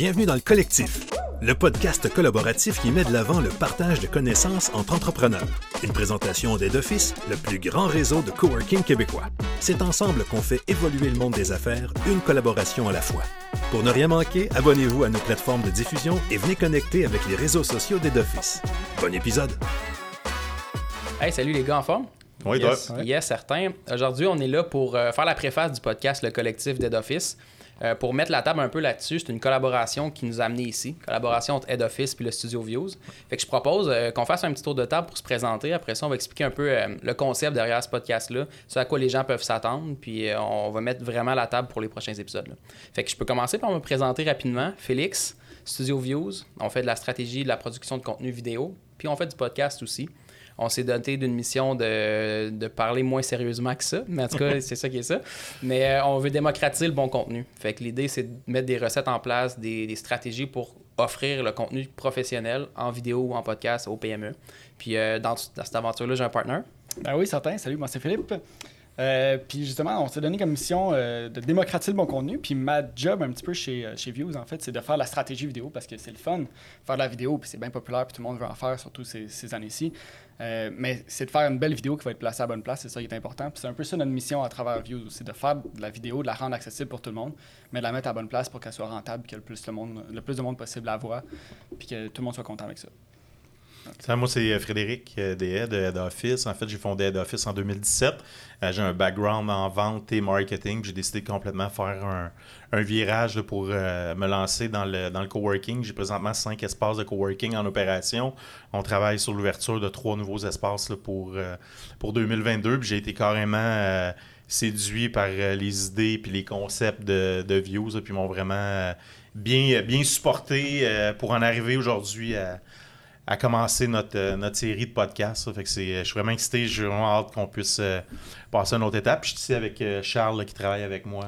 Bienvenue dans le collectif, le podcast collaboratif qui met de l'avant le partage de connaissances entre entrepreneurs. Une présentation d'Head Office, le plus grand réseau de coworking québécois. C'est ensemble qu'on fait évoluer le monde des affaires, une collaboration à la fois. Pour ne rien manquer, abonnez-vous à nos plateformes de diffusion et venez connecter avec les réseaux sociaux d'Head Office. Bon épisode! Hey, salut les gars en forme? Oui, yes, toi. yes, certain. Aujourd'hui, on est là pour euh, faire la préface du podcast Le Collectif d'Head Office. Euh, pour mettre la table un peu là-dessus, c'est une collaboration qui nous a amené ici. Collaboration entre Head Office puis le Studio Views. Fait que je propose euh, qu'on fasse un petit tour de table pour se présenter. Après ça, on va expliquer un peu euh, le concept derrière ce podcast-là, ce à quoi les gens peuvent s'attendre, puis on va mettre vraiment la table pour les prochains épisodes. Fait que je peux commencer par me présenter rapidement. Félix, Studio Views. On fait de la stratégie, de la production de contenu vidéo, puis on fait du podcast aussi. On s'est doté d'une mission de, de parler moins sérieusement que ça, mais en tout cas, c'est ça qui est ça. Mais euh, on veut démocratiser le bon contenu. Fait que l'idée, c'est de mettre des recettes en place, des, des stratégies pour offrir le contenu professionnel en vidéo ou en podcast aux PME. Puis euh, dans, dans cette aventure-là, j'ai un partner. Ben oui, certain. Salut, moi c'est Philippe. Euh, puis justement, on s'est donné comme mission euh, de démocratiser le bon contenu. Puis ma job un petit peu chez, euh, chez Views, en fait, c'est de faire la stratégie vidéo parce que c'est le fun. Faire de la vidéo, puis c'est bien populaire, puis tout le monde veut en faire, surtout ces, années-ci. Mais c'est de faire une belle vidéo qui va être placée à la bonne place, c'est ça qui est important. Puis c'est un peu ça notre mission à travers Views, c'est de faire de la vidéo, de la rendre accessible pour tout le monde, mais de la mettre à la bonne place pour qu'elle soit rentable, que le plus, le plus de monde possible la voit, puis que tout le monde soit content avec ça. Moi, c'est Frédéric euh, des de Head Office. En fait, j'ai fondé Head Office en 2017. Euh, j'ai un background en vente et marketing. J'ai décidé de complètement faire un, virage pour euh, me lancer dans le, dans le coworking. J'ai présentement cinq espaces de coworking en opération. On travaille sur l'ouverture de trois nouveaux espaces pour, euh, pour 2022. Puis j'ai été carrément euh, séduit par euh, les idées puis les concepts de, de Views. puis m'ont vraiment euh, bien, bien supporté euh, pour en arriver aujourd'hui à à commencer notre, euh, notre série de podcasts. Fait que c'est, je suis vraiment excité. J'ai vraiment hâte qu'on puisse euh, passer à une autre étape. Je suis ici avec euh, Charles qui travaille avec moi.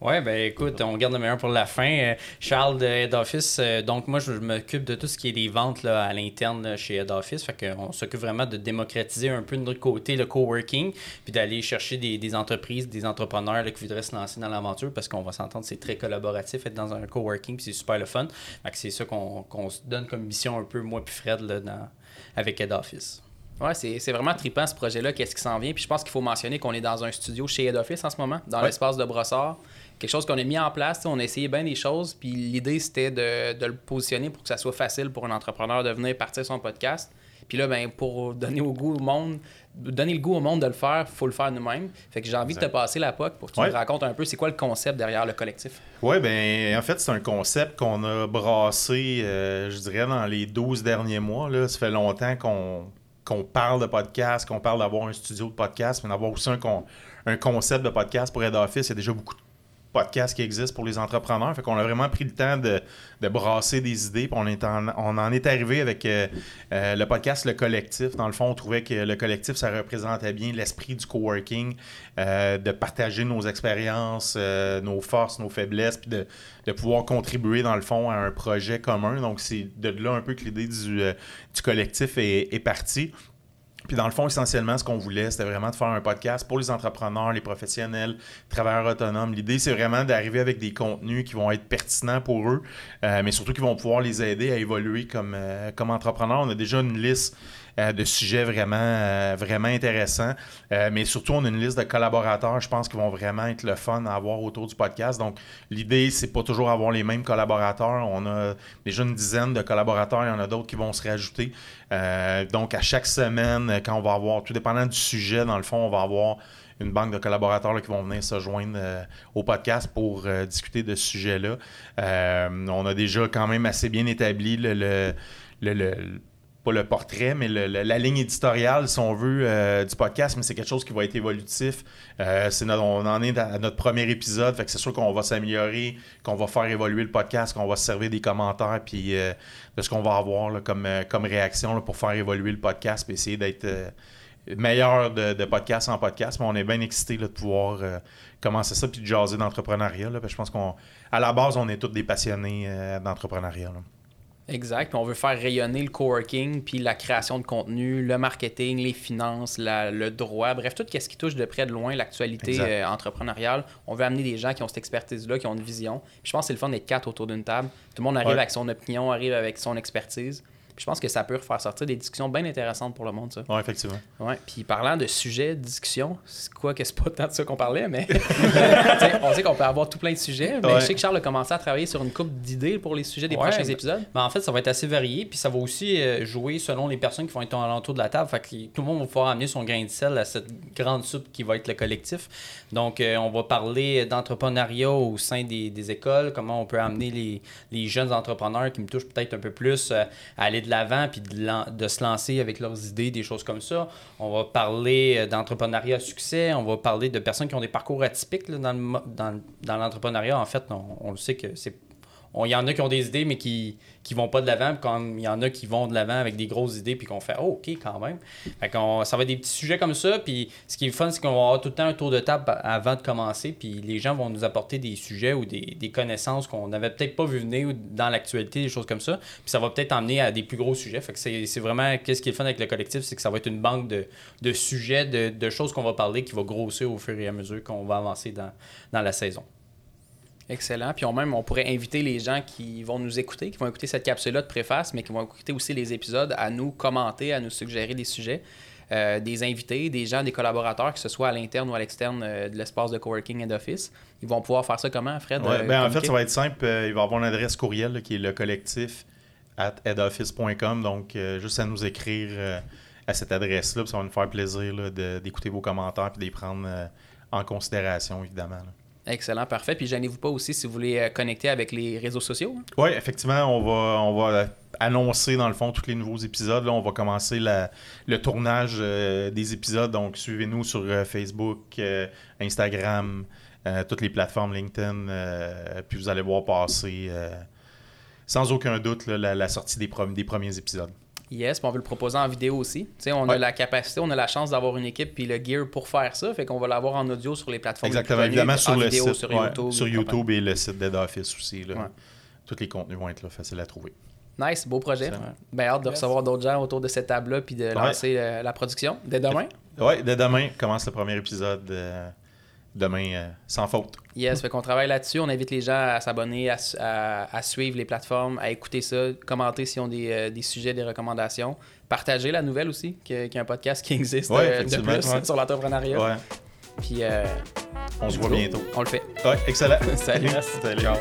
Ouais, ben écoute, on garde le meilleur pour la fin. Euh, Charles de Head Office, euh, donc moi je m'occupe de tout ce qui est des ventes là, à l'interne chez Head Office. Fait qu'on s'occupe vraiment de démocratiser un peu de notre côté le coworking, puis d'aller chercher des, entreprises, des entrepreneurs qui voudraient se lancer dans l'aventure parce qu'on va s'entendre, c'est très collaboratif être dans un coworking, puis c'est super le fun. Fait que c'est ça qu'on qu'on se donne comme mission un peu, moi puis Fred, là, dans- avec Head Office. Ouais, c'est vraiment trippant ce projet-là, qu'est-ce qui s'en vient. Puis je pense qu'il faut mentionner qu'on est dans un studio chez Head Office en ce moment, dans Ouais. l'espace de Brossard. Quelque chose qu'on a mis en place, on a essayé bien des choses. Puis l'idée, c'était de, de le positionner pour que ça soit facile pour un entrepreneur de venir partir son podcast. Puis là, ben, pour donner au goût au monde, donner le goût au monde de le faire, faut le faire nous-mêmes. Fait que j'ai envie de te passer la POC pour que tu Ouais. nous racontes un peu c'est quoi le concept derrière le collectif. Oui, ben en fait, c'est un concept qu'on a brassé, euh, je dirais, dans les 12 derniers mois. Là. Ça fait longtemps qu'on qu'on parle de podcast, qu'on parle d'avoir un studio de podcast, mais d'avoir aussi un, con- un concept de podcast pour Head Office. Il y a déjà beaucoup de qui existent pour les entrepreneurs. Fait qu'on a vraiment pris le temps de, de brasser des idées. On, en, est arrivé avec euh, euh, le podcast Le Collectif. Dans le fond, on trouvait que le collectif, ça représentait bien l'esprit du coworking, euh, de partager nos expériences, nos forces, nos faiblesses, puis de, pouvoir contribuer, dans le fond, à un projet commun. Donc, c'est de là un peu que l'idée du, du collectif est, est partie. Puis dans le fond, essentiellement, ce qu'on voulait, c'était vraiment de faire un podcast pour les entrepreneurs, les professionnels, travailleurs autonomes. L'idée, c'est vraiment d'arriver avec des contenus qui vont être pertinents pour eux, euh, mais surtout qui vont pouvoir les aider à évoluer comme, euh, comme entrepreneurs. On a déjà une liste euh, de sujets vraiment, euh, vraiment intéressants, euh, mais surtout, on a une liste de collaborateurs, je pense, qui vont vraiment être le fun à avoir autour du podcast. Donc, l'idée, c'est pas toujours avoir les mêmes collaborateurs. On a déjà une dizaine de collaborateurs, il y en a d'autres qui vont se rajouter. Donc, à chaque semaine, quand on va avoir, tout dépendant du sujet, dans le fond, on va avoir une banque de collaborateurs qui vont venir se joindre au podcast pour discuter de ce sujet-là. On a déjà quand même assez bien établi le- pas le portrait, mais la ligne éditoriale, si on veut, euh, du podcast, mais c'est quelque chose qui va être évolutif. Euh, on en est à notre premier épisode, c'est sûr qu'on va s'améliorer, qu'on va faire évoluer le podcast, qu'on va se servir des commentaires, puis euh, de ce qu'on va avoir comme, comme réaction pour faire évoluer le podcast, puis essayer d'être meilleur de, podcast en podcast. Mais on est bien excités de pouvoir commencer ça, puis de jaser d'entrepreneuriat. je pense qu'on, à la base, on est tous des passionnés d'entrepreneuriat. Exact. Puis on veut faire rayonner le coworking, puis la création de contenu, le marketing, les finances, la- le droit, bref, tout ce qui touche de près de loin l'actualité euh, entrepreneuriale. On veut amener des gens qui ont cette expertise-là, qui ont une vision. Puis je pense que c'est le fun d'être quatre autour d'une table. Tout le monde arrive Ouais. avec son opinion, arrive avec son expertise. Puis je pense que ça peut faire sortir des discussions bien intéressantes pour le monde, ça. Oui, effectivement. Ouais. Puis parlant de sujets, de discussion, c'est quoi que c'est pas tant de ça qu'on parlait, mais on sait qu'on peut avoir tout plein de sujets. Mais Ouais. je sais que Charles a commencé à travailler sur une coupe d'idées pour les sujets des Ouais, prochains épisodes. Ben, en fait, ça va être assez varié, puis ça va aussi euh, jouer selon les personnes qui vont être alentour de la table. Fait que tout le monde va pouvoir amener son grain de sel à cette grande soupe qui va être le collectif. Donc, euh, on va parler d'entrepreneuriat au sein des, des écoles, comment on peut amener les, les jeunes entrepreneurs qui me touchent peut-être un peu plus euh, à aller de l'avant, puis de, se lancer avec leurs idées, des choses comme ça. On va parler euh, d'entrepreneuriat à succès, on va parler de personnes qui ont des parcours atypiques dans, l'entrepreneuriat. En fait, on, on le sait que c'est il y en a qui ont des idées, mais qui qui vont pas de l'avant, comme il y en a qui vont de l'avant avec des grosses idées, puis qu'on fait oh, OK quand même. Fait qu'on- ça va être des petits sujets comme ça, puis ce qui est fun, c'est qu'on va avoir tout le temps un tour de table avant de commencer, puis les gens vont nous apporter des sujets ou des, connaissances qu'on n'avait peut-être pas vu venir dans l'actualité, des choses comme ça, puis ça va peut-être emmener à des plus gros sujets. Fait que c'est vraiment, qu'est-ce qui est fun avec le collectif, c'est que ça va être une banque de, sujets, de, choses qu'on va parler qui va grossir au fur et à mesure qu'on va avancer dans la saison. Excellent. Puis on même, on pourrait inviter les gens qui vont nous écouter, qui vont écouter cette capsule-là de préface, mais qui vont écouter aussi les épisodes, à nous commenter, à nous suggérer des sujets. Euh, des invités, des gens, des collaborateurs, que ce soit à l'interne ou à l'externe euh, de l'espace de coworking et d'office. Ils vont pouvoir faire ça comment, Fred? Ouais, euh, ben, en fait, ça va être simple. Il va y avoir une adresse courriel là, qui est le collectif at headoffice.com. Donc, euh, juste à nous écrire à cette adresse-là. Ça va nous faire plaisir d'écouter vos commentaires et de les prendre en considération, évidemment. là. Excellent, parfait. Puis gênez-vous pas aussi si vous voulez euh, connecter avec les réseaux sociaux. hein. Oui, effectivement, on va, on va annoncer dans le fond tous les nouveaux épisodes. Là, on va commencer le tournage euh, des épisodes. Donc, suivez-nous sur euh, Facebook, Instagram, toutes les plateformes LinkedIn. puis vous allez voir passer sans aucun doute la, sortie des, des premiers épisodes. Yes, puis on veut le proposer en vidéo aussi. Tu sais, on a la capacité, on a la chance d'avoir une équipe puis le gear pour faire ça. Fait qu'on va l'avoir en audio sur les plateformes. Exactement, connues, évidemment en sur le vidéo site, sur ouais, YouTube. sur et YouTube et le site d'Ed Office aussi. Là. Ouais. Tous les contenus vont être là, faciles à trouver. Nice, beau projet. Ben hâte de Yes. recevoir d'autres gens autour de cette table-là puis de lancer euh, la production dès demain. Oui, dès demain commence le premier épisode. euh, demain, euh, sans faute. Yes, fait qu'on travaille là-dessus. On invite les gens à s'abonner, à, à- à suivre les plateformes, à écouter ça, commenter s'ils ont des, euh, des sujets, des recommandations. Partager la nouvelle aussi, qu'il y a- qu'il y a un podcast qui existe Ouais, euh, de plus ouais. sur l'entrepreneuriat. Ouais, Puis on se voit bientôt. on le fait. Ouais, excellent. Salut. Salut. Ciao.